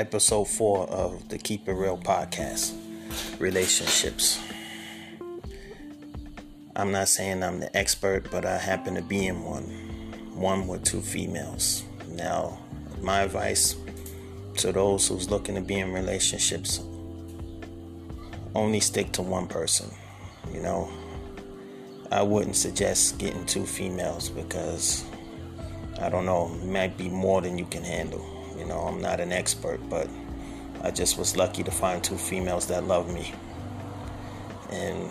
episode four of the Keep It Real podcast relationships. I'm not saying I'm the expert, but I happen to be in one. One with two females. Now, my advice to those who's looking to be in relationships only stick to one person. You know, I wouldn't suggest getting two females because I don't know, might be more than you can handle. You know, I'm not an expert, but I just was lucky to find two females that love me. And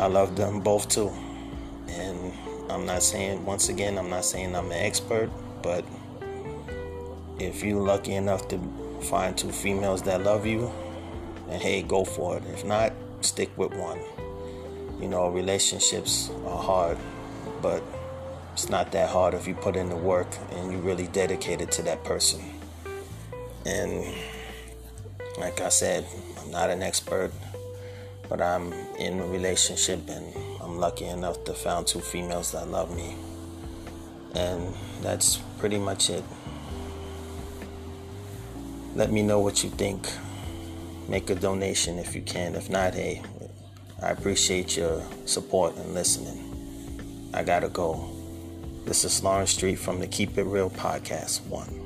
I love them both too. And I'm not saying, once again, I'm not saying I'm an expert, but if you're lucky enough to find two females that love you, then hey, go for it. If not, stick with one. You know, relationships are hard, but it's not that hard if you put in the work and you really dedicated to that person. And like I said, I'm not an expert, but I'm in a relationship and I'm lucky enough to found two females that love me. And that's pretty much it. Let me know what you think. Make a donation if you can. If not, hey, I appreciate your support and listening. I gotta go. This is Lawrence Street from the Keep It Real Podcast 1.